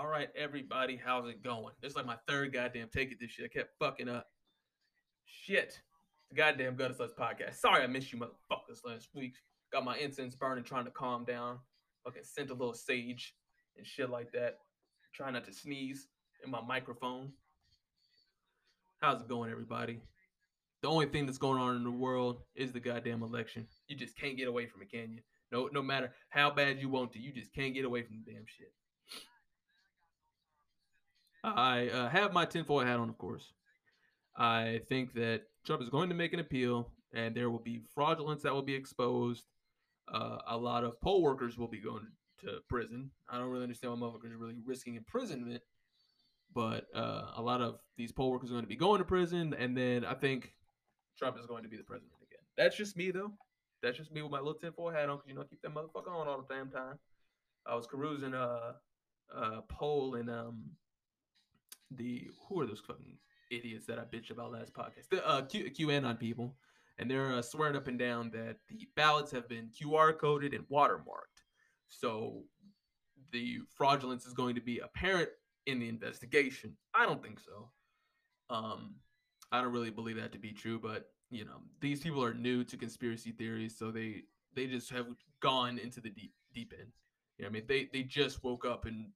All right, everybody, how's it going? This is like my third goddamn take it this shit. I kept fucking up. Shit. The goddamn Gutter Sluts podcast. Sorry I missed you motherfuckers last week. Got my incense burning, trying to calm down. Fucking sent a little sage and shit like that. Trying not to sneeze in my microphone. How's it going, everybody? The only thing that's going on in the world is the goddamn election. You just can't get away from it, can you? No, no matter how bad you want to, you just can't get away from the damn shit. I uh, have my tinfoil hat on, of course. I think that Trump is going to make an appeal, and there will be fraudulence that will be exposed. Uh, a lot of poll workers will be going to prison. I don't really understand why motherfuckers are really risking imprisonment, but uh, a lot of these poll workers are going to be going to prison, and then I think Trump is going to be the president again. That's just me, though. That's just me with my little tinfoil hat on, because you know, I keep that motherfucker on all the damn time. I was perusing a, a poll in um the who are those fucking idiots that I bitched about last podcast? The uh, Q, QAnon people, and they're uh, swearing up and down that the ballots have been QR coded and watermarked. So the fraudulence is going to be apparent in the investigation. I don't think so. Um, I don't really believe that to be true, but you know, these people are new to conspiracy theories, so they they just have gone into the deep deep end. You know, I mean, they they just woke up and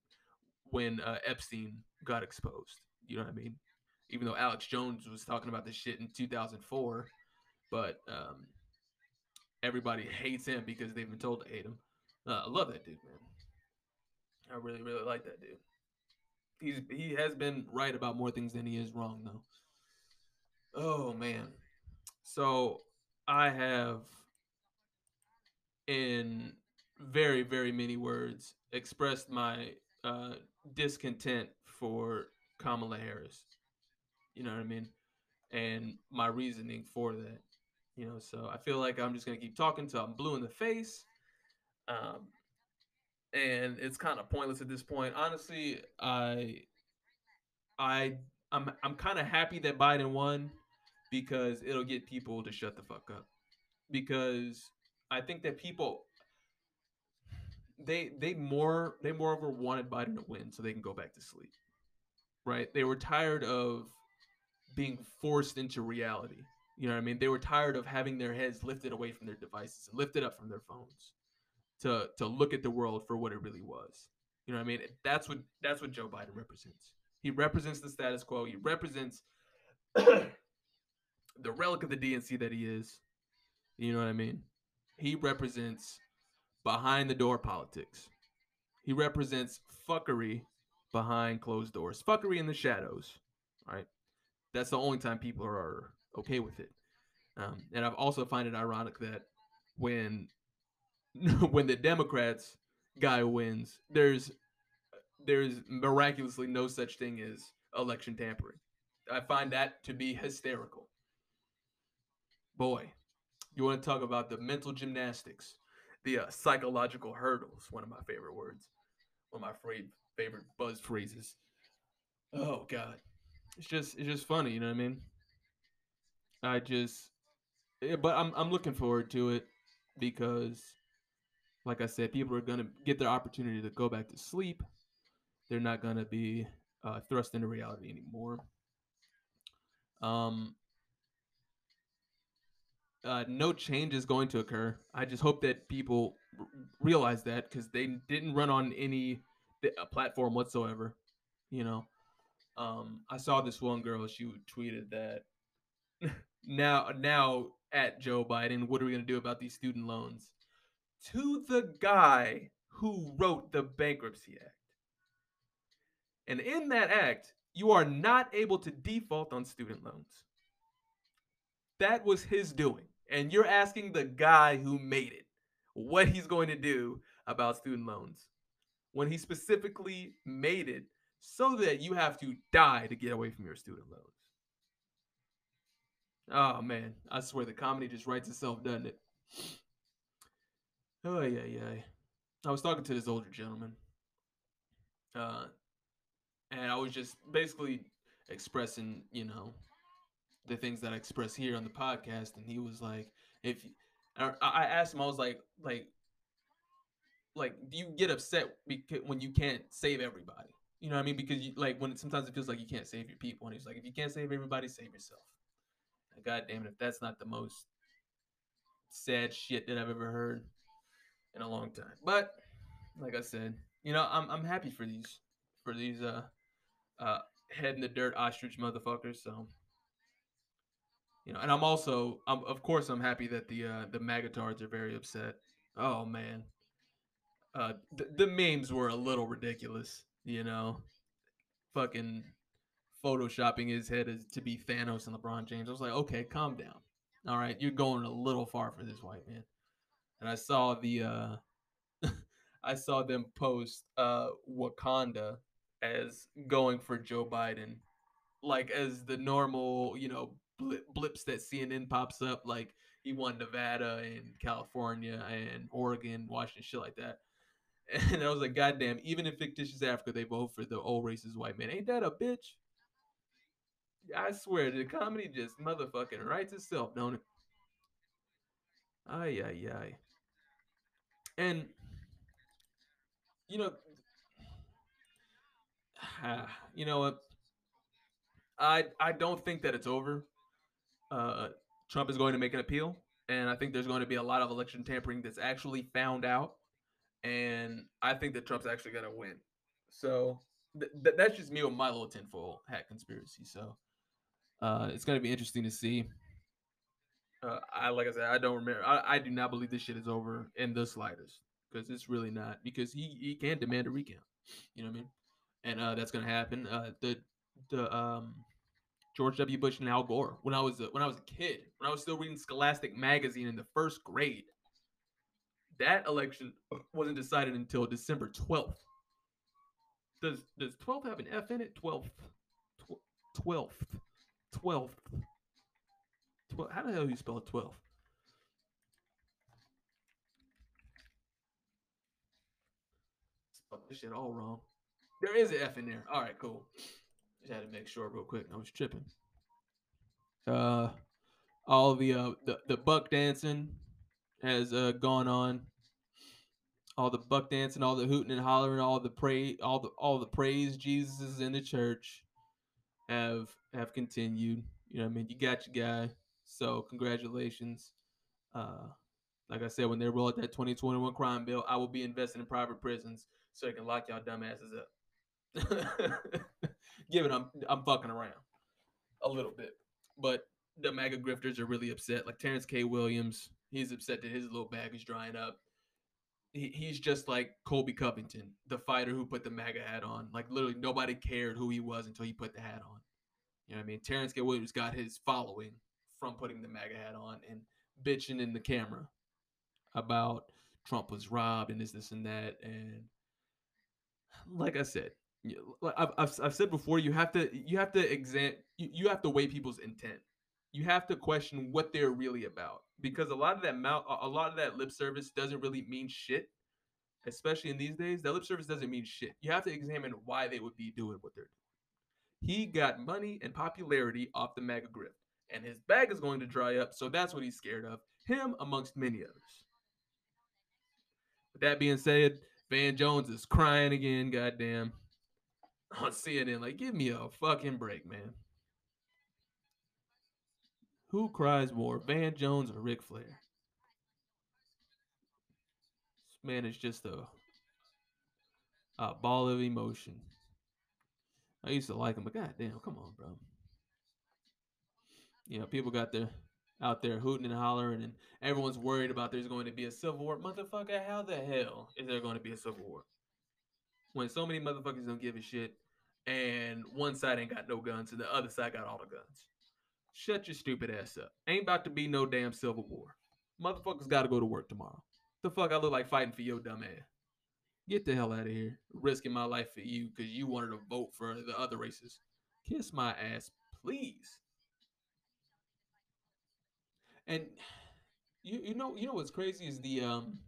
when uh, Epstein got exposed. You know what I mean? Even though Alex Jones was talking about this shit in 2004, but um, everybody hates him because they've been told to hate him. Uh, I love that dude, man. I really, really like that dude. He's he has been right about more things than he is wrong, though. Oh man. So I have, in very, very many words, expressed my uh, discontent for Kamala Harris. You know what I mean? And my reasoning for that. You know, so I feel like I'm just gonna keep talking till I'm blue in the face. Um, and it's kind of pointless at this point. Honestly, I, I, I'm, I'm kind of happy that Biden won because it'll get people to shut the fuck up. Because I think that people they they more they moreover wanted Biden to win so they can go back to sleep. Right? They were tired of being forced into reality. You know what I mean? They were tired of having their heads lifted away from their devices and lifted up from their phones to to look at the world for what it really was. You know what I mean? That's what that's what Joe Biden represents. He represents the status quo. He represents the relic of the DNC that he is. You know what I mean? He represents behind the door politics. He represents fuckery behind closed doors, fuckery in the shadows, right? That's the only time people are okay with it. Um, and I've also find it ironic that when when the Democrats guy wins, there's there's miraculously no such thing as election tampering. I find that to be hysterical. Boy, you want to talk about the mental gymnastics the uh, psychological hurdles. One of my favorite words. One of my favorite buzz phrases. Oh God, it's just it's just funny. You know what I mean? I just, yeah, but I'm I'm looking forward to it because, like I said, people are gonna get their opportunity to go back to sleep. They're not gonna be uh, thrust into reality anymore. Um, uh, no change is going to occur. I just hope that people r- realize that because they didn't run on any th- platform whatsoever. You know, um, I saw this one girl. She tweeted that now, now at Joe Biden, what are we gonna do about these student loans? To the guy who wrote the Bankruptcy Act, and in that act, you are not able to default on student loans. That was his doing and you're asking the guy who made it what he's going to do about student loans when he specifically made it so that you have to die to get away from your student loans. Oh man, I swear the comedy just writes itself, doesn't it? Oh yeah, yeah. I was talking to this older gentleman, uh, and I was just basically expressing, you know, the things that I express here on the podcast, and he was like, "If I asked him, I was like, like, like, do you get upset because when you can't save everybody? You know what I mean? Because you, like when sometimes it feels like you can't save your people, and he's like, if you can't save everybody, save yourself. God damn it, if that's not the most sad shit that I've ever heard in a long time. But like I said, you know, I'm I'm happy for these for these uh uh head in the dirt ostrich motherfuckers. So you know, and I'm also, I'm of course, I'm happy that the uh, the magatards are very upset. Oh man, uh, the, the memes were a little ridiculous. You know, fucking photoshopping his head as to be Thanos and LeBron James. I was like, okay, calm down. All right, you're going a little far for this white man. And I saw the, uh, I saw them post uh, Wakanda as going for Joe Biden, like as the normal, you know, blip, blips that CNN pops up, like he won Nevada and California and Oregon, Washington, shit like that. And I was like, God damn, even in fictitious Africa, they vote for the old racist white man. Ain't that a bitch? I swear, the comedy just motherfucking writes itself, don't it? Ay, ay, ay. And, you know, you know what? I I don't think that it's over uh, Trump is going to make an appeal, and I think there's going to be a lot of election tampering that's actually found out, and I think that Trump's actually going to win. So th- th- that's just me with my little tinfoil hat conspiracy. So uh, it's going to be interesting to see. Uh, I like I said, I don't remember. I, I do not believe this shit is over in the slightest because it's really not. Because he he can demand a recount. You know what I mean? And uh, that's going to happen. Uh, the the um George W. Bush and Al Gore when I was a, when I was a kid, when I was still reading Scholastic magazine in the first grade. That election wasn't decided until December 12th. Does does 12 have an F in it? 12th. 12th. 12th. 12th. How the hell do you spell 12? Spelled this shit all wrong. There is an F in there. All right, cool. Just had to make sure real quick. I was tripping. Uh, all the uh the, the buck dancing has uh gone on. All the buck dancing, all the hooting and hollering, all the pray, all the all the praise Jesus is in the church have have continued. You know what I mean? You got your guy. So congratulations. Uh like I said, when they roll out that 2021 crime bill, I will be investing in private prisons so they can lock y'all dumbasses up. given I'm I'm fucking around a little bit. But the MAGA grifters are really upset. Like Terrence K. Williams, he's upset that his little bag is drying up. He, he's just like Colby Covington, the fighter who put the MAGA hat on. Like literally nobody cared who he was until he put the hat on. You know what I mean? Terrence K. Williams got his following from putting the MAGA hat on and bitching in the camera about Trump was robbed and this, this, and that. And like I said, I've, I've, I've said before you have to you have to exam you, you have to weigh people's intent. You have to question what they're really about because a lot of that mouth a lot of that lip service doesn't really mean shit especially in these days that lip service doesn't mean shit. You have to examine why they would be doing what they're doing. He got money and popularity off the MAGA grip and his bag is going to dry up so that's what he's scared of him amongst many others. With that being said van jones is crying again goddamn on CNN. Like, give me a fucking break, man. Who cries more, Van Jones or Ric Flair? This man is just a a ball of emotion. I used to like him, but goddamn, come on, bro. You know, people got their out there hooting and hollering, and everyone's worried about there's going to be a civil war. Motherfucker, how the hell is there going to be a civil war? When so many motherfuckers don't give a shit and one side ain't got no guns and the other side got all the guns. Shut your stupid ass up. Ain't about to be no damn civil war. Motherfuckers got to go to work tomorrow. The fuck I look like fighting for your dumb ass. Get the hell out of here. Risking my life for you because you wanted to vote for the other races. Kiss my ass, please. And you you know you know what's crazy is the um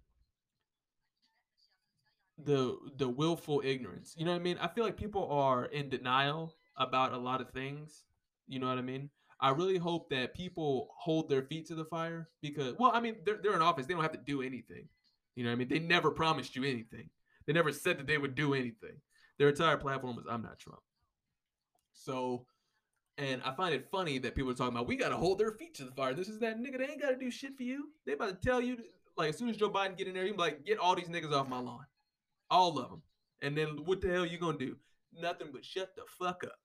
the the willful ignorance. You know what I mean? I feel like people are in denial about a lot of things. You know what I mean? I really hope that people hold their feet to the fire because, well, I mean, they're, they're in office. They don't have to do anything. You know what I mean? They never promised you anything. They never said that they would do anything. Their entire platform was I'm not Trump. So, and I find it funny that people are talking about we got to hold their feet to the fire. This is that nigga. They ain't got to do shit for you. They about to tell you like as soon as Joe Biden get in there, you be like, get all these niggas off my lawn, all of them. And then what the hell you gonna do? Nothing but shut the fuck up.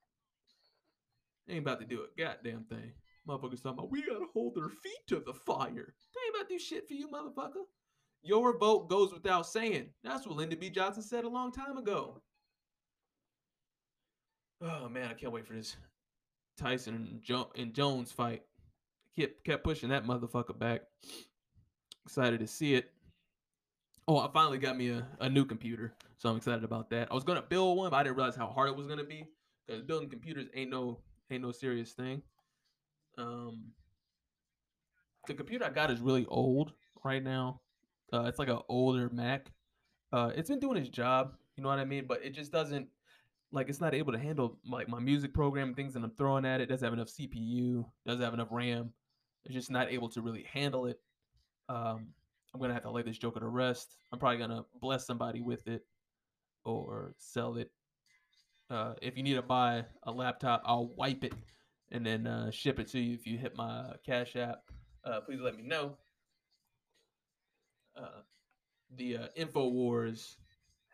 Ain't about to do a goddamn thing. Motherfuckers talking about we gotta hold their feet to the fire. They ain't about to do shit for you, motherfucker. Your vote goes without saying. That's what Lyndon B. Johnson said a long time ago. Oh man, I can't wait for this Tyson and, jo- and Jones fight. Kept kept pushing that motherfucker back. Excited to see it. Oh, I finally got me a, a new computer, so I'm excited about that. I was gonna build one, but I didn't realize how hard it was gonna be because building computers ain't no ain't no serious thing. Um, the computer I got is really old right now. Uh, it's like an older Mac. Uh, it's been doing its job, you know what I mean, but it just doesn't like it's not able to handle like my music program things that I'm throwing at it. Doesn't have enough CPU. Doesn't have enough RAM. It's just not able to really handle it. Um, I'm gonna have to lay this joker to rest. I'm probably gonna bless somebody with it or sell it. Uh, if you need to buy a laptop, I'll wipe it and then uh, ship it to you. If you hit my Cash App, uh, please let me know. Uh, the uh, Infowars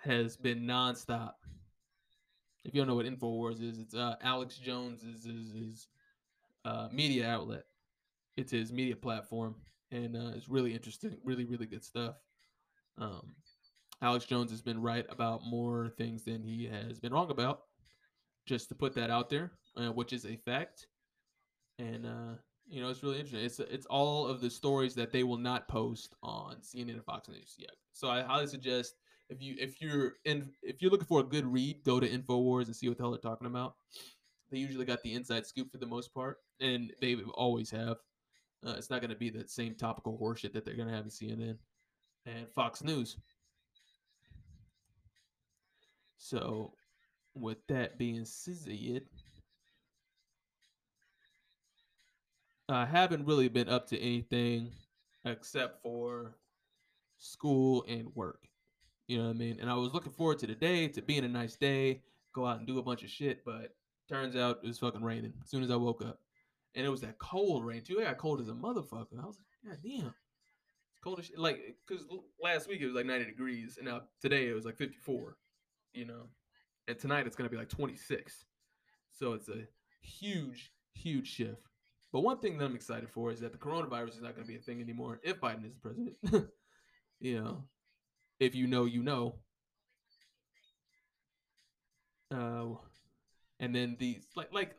has been nonstop. If you don't know what Infowars is, it's uh, Alex Jones is his uh, media outlet. It's his media platform and uh, it's really interesting, really, really good stuff. Um, Alex Jones has been right about more things than he has been wrong about. Just to put that out there, uh, which is a fact, and uh, you know it's really interesting. It's it's all of the stories that they will not post on CNN and Fox News yet. So I highly suggest if you if you're in if you're looking for a good read, go to Infowars and see what the hell they're talking about. They usually got the inside scoop for the most part, and they always have. Uh, it's not going to be the same topical horseshit that they're going to have in CNN and Fox News. So, with that being said, I haven't really been up to anything except for school and work. You know what I mean? And I was looking forward to the day, to being a nice day, go out and do a bunch of shit, but turns out it was fucking raining as soon as I woke up and it was that cold rain too. It got cold as a motherfucker. I was like, God damn, it's cold as shit. Like, cause last week it was like 90 degrees, and now today it was like 54. You know, and tonight it's gonna be like 26. So it's a huge, huge shift. But one thing that I'm excited for is that the coronavirus is not gonna be a thing anymore if Biden is the president. you know, if you know, you know. Uh, and then these like like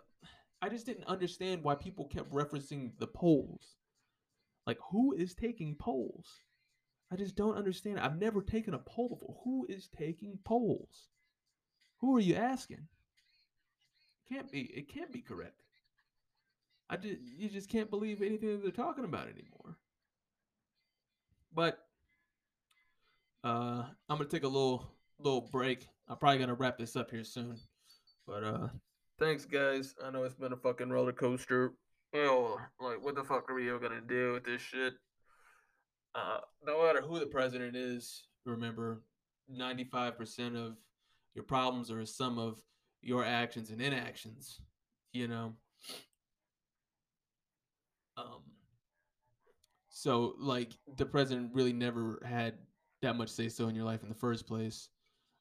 I just didn't understand why people kept referencing the polls. Like, who is taking polls? I just don't understand. I've never taken a poll before. Who is taking polls? Who are you asking? can't be. It can't be correct. I just you just can't believe anything that they're talking about anymore. But uh, I'm gonna take a little little break. I'm probably gonna wrap this up here soon. But uh, Thanks, guys. I know it's been a fucking roller coaster. Know, like, what the fuck are we gonna do with this shit? Uh, no matter who the president is, remember, 95% of your problems are a sum of your actions and inactions, you know? Um, so, like, the president really never had that much say so in your life in the first place,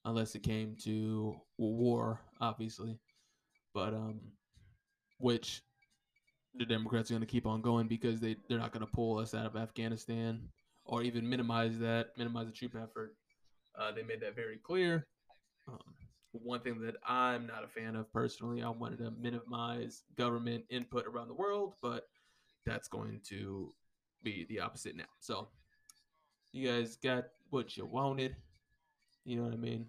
unless it came to war, obviously but um, which the Democrats are going to keep on going because they they're not going to pull us out of Afghanistan or even minimize that, minimize the troop effort. Uh, they made that very clear. Um, one thing that I'm not a fan of personally, I wanted to minimize government input around the world, but that's going to be the opposite now. So you guys got what you wanted. You know what I mean?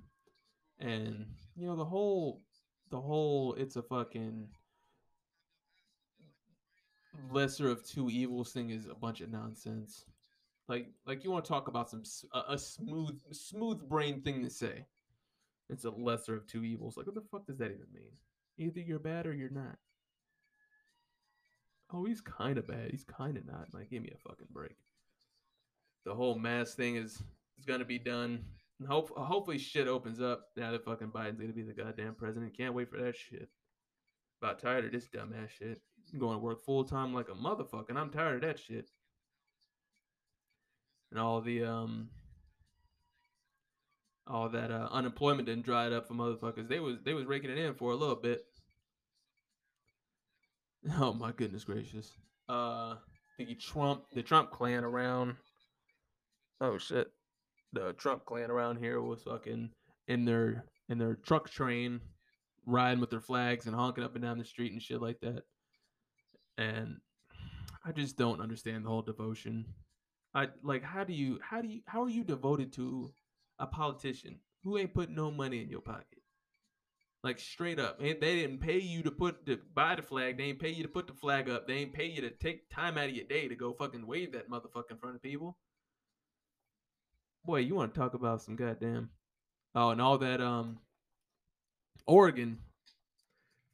And you know the whole the whole it's a fucking lesser of two evils thing is a bunch of nonsense. Like like you want to talk about some a, a smooth smooth brain thing to say. It's a lesser of two evils. Like what the fuck does that even mean? Either you're bad or you're not. Oh, he's kind of bad. He's kind of not. Like, give me a fucking break. The whole mask thing is is gonna be done. Hope, hopefully shit opens up now that fucking Biden's gonna be the goddamn president. Can't wait for that shit. About tired of this dumbass shit. I'm going to work full time like a motherfucker, and I'm tired of that shit. And all the um all that uh, unemployment didn't dry it up for motherfuckers. They was they was raking it in for a little bit. Oh my goodness gracious. Uh the Trump the Trump clan around. Oh shit. The Trump clan around here was fucking in their in their truck train riding with their flags and honking up and down the street and shit like that. And I just don't understand the whole devotion. I like how do you how do you how are you devoted to a politician who ain't put no money in your pocket? Like straight up, and they didn't pay you to put to buy the flag. They ain't pay you to put the flag up. They ain't pay you to take time out of your day to go fucking wave that motherfucker in front of people. Boy, you want to talk about some goddamn oh, and all that um Oregon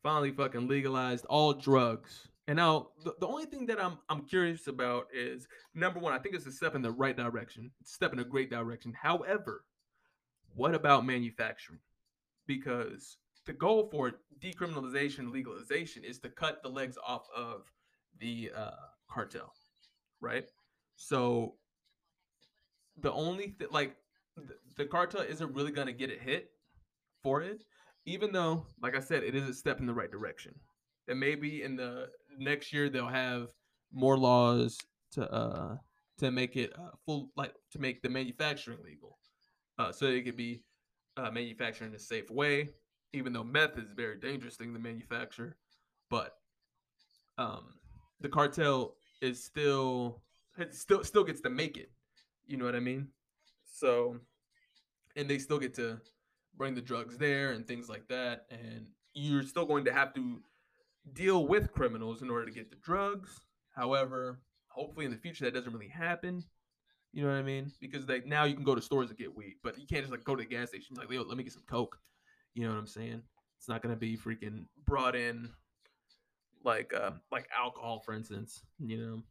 finally fucking legalized all drugs. And now the, the only thing that I'm I'm curious about is number one, I think it's a step in the right direction. It's a step in a great direction. However, what about manufacturing? Because the goal for decriminalization, legalization is to cut the legs off of the uh, cartel, right? So the only thing, like, the, the cartel isn't really going to get it hit for it, even though, like I said, it is a step in the right direction. And maybe in the next year they'll have more laws to uh to make it uh, full, like to make the manufacturing legal, uh, so it could be uh, manufactured in a safe way even though meth is a very dangerous thing to manufacture, but um, the cartel is still it still still gets to make it. You know what I mean? So, and they still get to bring the drugs there and things like that, and you're still going to have to deal with criminals in order to get the drugs. However, hopefully in the future that doesn't really happen. You know what I mean? Because like now you can go to stores and get weed, but you can't just like go to the gas station like, let me get some coke. You know what I'm saying? It's not gonna be freaking brought in like uh like alcohol, for instance. You know,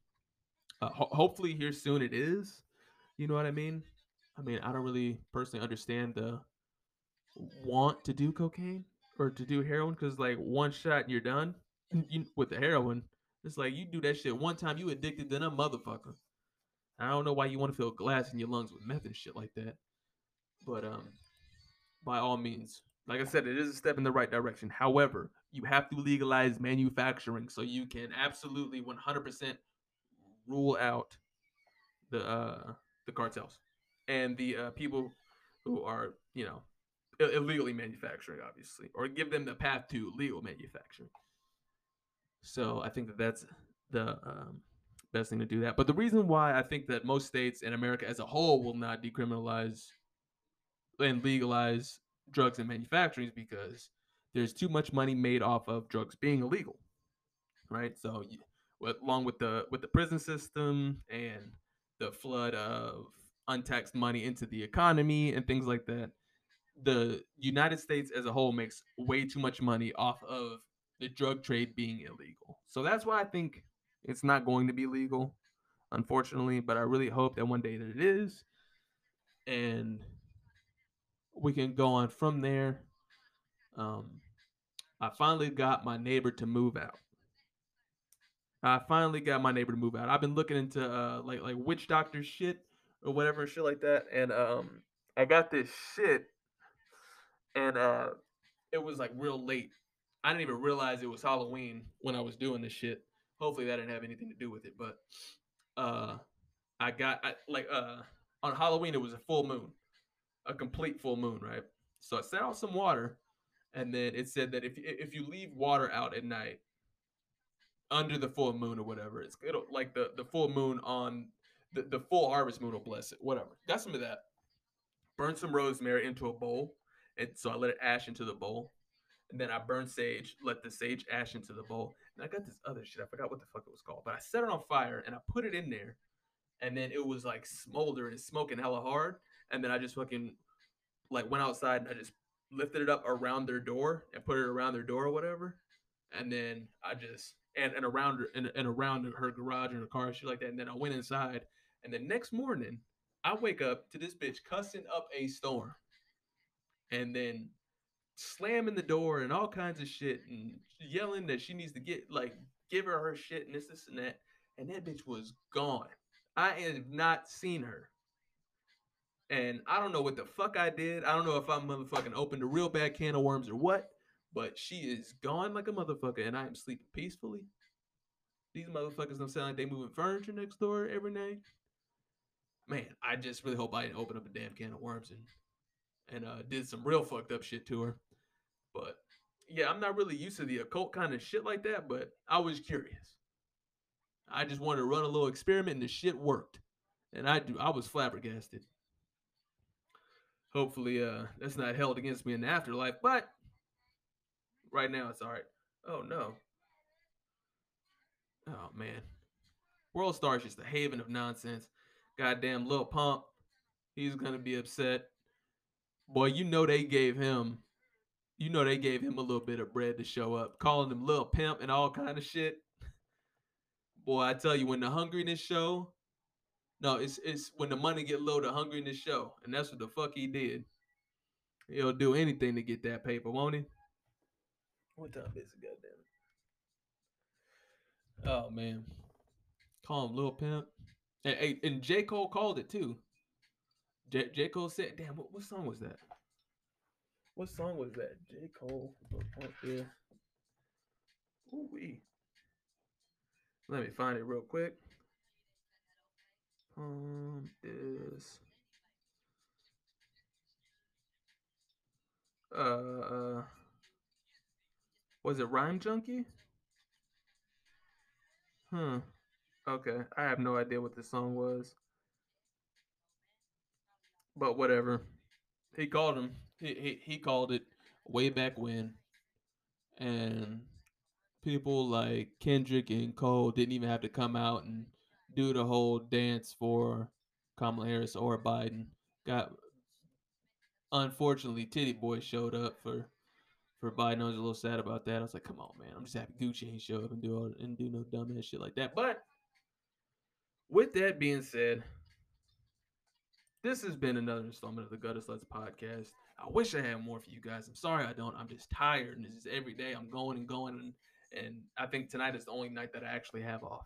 uh, ho- hopefully here soon it is. You know what I mean? I mean, I don't really personally understand the want to do cocaine or to do heroin because like one shot and you're done. You, with the heroin, it's like you do that shit one time, you addicted to them motherfucker. I don't know why you want to fill glass in your lungs with meth and shit like that. But um, by all means, like I said, it is a step in the right direction. However, you have to legalize manufacturing so you can absolutely 100% rule out the uh, the cartels and the uh, people who are, you know, illegally manufacturing, obviously, or give them the path to legal manufacturing. So I think that that's the um, best thing to do that. But the reason why I think that most states in America as a whole will not decriminalize and legalize drugs and manufacturing is because there's too much money made off of drugs being illegal, right? So, along with the with the prison system and the flood of untaxed money into the economy and things like that, the United States as a whole makes way too much money off of the drug trade being illegal. So that's why I think it's not going to be legal, unfortunately. But I really hope that one day that it is, and we can go on from there. Um, I finally got my neighbor to move out. I finally got my neighbor to move out. I've been looking into uh, like like witch doctor shit or whatever shit like that, and um, I got this shit, and uh, it was like real late. I didn't even realize it was Halloween when I was doing this shit. Hopefully that didn't have anything to do with it, but uh, I got I, like uh on Halloween it was a full moon, a complete full moon, right? So I set out some water, and then it said that if if you leave water out at night under the full moon or whatever, it's it'll like the the full moon on the, the full harvest moon will bless it. Whatever. Got some of that. Burn some rosemary into a bowl, and so I let it ash into the bowl. And then I burned sage, let the sage ash into the bowl. And I got this other shit. I forgot what the fuck it was called. But I set it on fire and I put it in there. And then it was like smoldering and smoking hella hard and then I just fucking like went outside and I just lifted it up around their door and put it around their door or whatever. And then I just and, and around her and, and around her garage and her car, shit like that. And then I went inside. And the next morning, I wake up to this bitch cussing up a storm, and then slamming the door and all kinds of shit and yelling that she needs to get like give her her shit and this this and that. And that bitch was gone. I have not seen her. And I don't know what the fuck I did. I don't know if I motherfucking opened a real bad can of worms or what, but she is gone like a motherfucker and I am sleeping peacefully. These motherfuckers don't sound like they moving furniture next door every night. Man, I just really hope I didn't open up a damn can of worms and and uh, did some real fucked up shit to her. But yeah, I'm not really used to the occult kind of shit like that, but I was curious. I just wanted to run a little experiment and the shit worked. And I do I was flabbergasted. Hopefully uh that's not held against me in the afterlife, but right now it's alright. Oh no. Oh man. World Star is just a haven of nonsense. Goddamn Lil Pump. He's gonna be upset. Boy, you know they gave him you know they gave him a little bit of bread to show up, calling him Lil Pimp and all kind of shit. Boy, I tell you, when the hungriness show, no, it's it's when the money get low, the hungriness show, and that's what the fuck he did. He'll do anything to get that paper, won't he? What time is it, goddamn it? Oh man, call him Lil Pimp, and, and J Cole called it too. J, J Cole said, "Damn, what, what song was that? What song was that? J Cole, Lil yeah. Ooh wee. Let me find it real quick. Um, is uh, uh was it Rhyme Junkie? Hmm. Okay, I have no idea what the song was, but whatever. He called him. He he, he called it way back when, and people like Kendrick and Cole didn't even have to come out and do the whole dance for Kamala Harris or Biden. Got unfortunately Titty Boy showed up for for Biden. I was a little sad about that. I was like, come on, man. I'm just happy Gucci ain't show up and do all and do no dumbass shit like that. But with that being said, this has been another installment of the Gutter Sluts podcast. I wish I had more for you guys. I'm sorry I don't. I'm just tired, and this is every day. I'm going and going, and and I think tonight is the only night that I actually have off.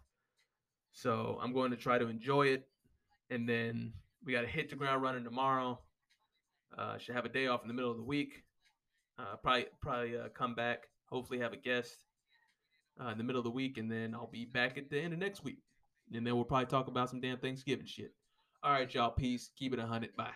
So I'm going to try to enjoy it, and then we got to hit the ground running tomorrow. Uh, should have a day off in the middle of the week. Uh, probably probably uh, come back. Hopefully have a guest uh, in the middle of the week, and then I'll be back at the end of next week, and then we'll probably talk about some damn Thanksgiving shit. All right, y'all. Peace. Keep it a hundred. Bye.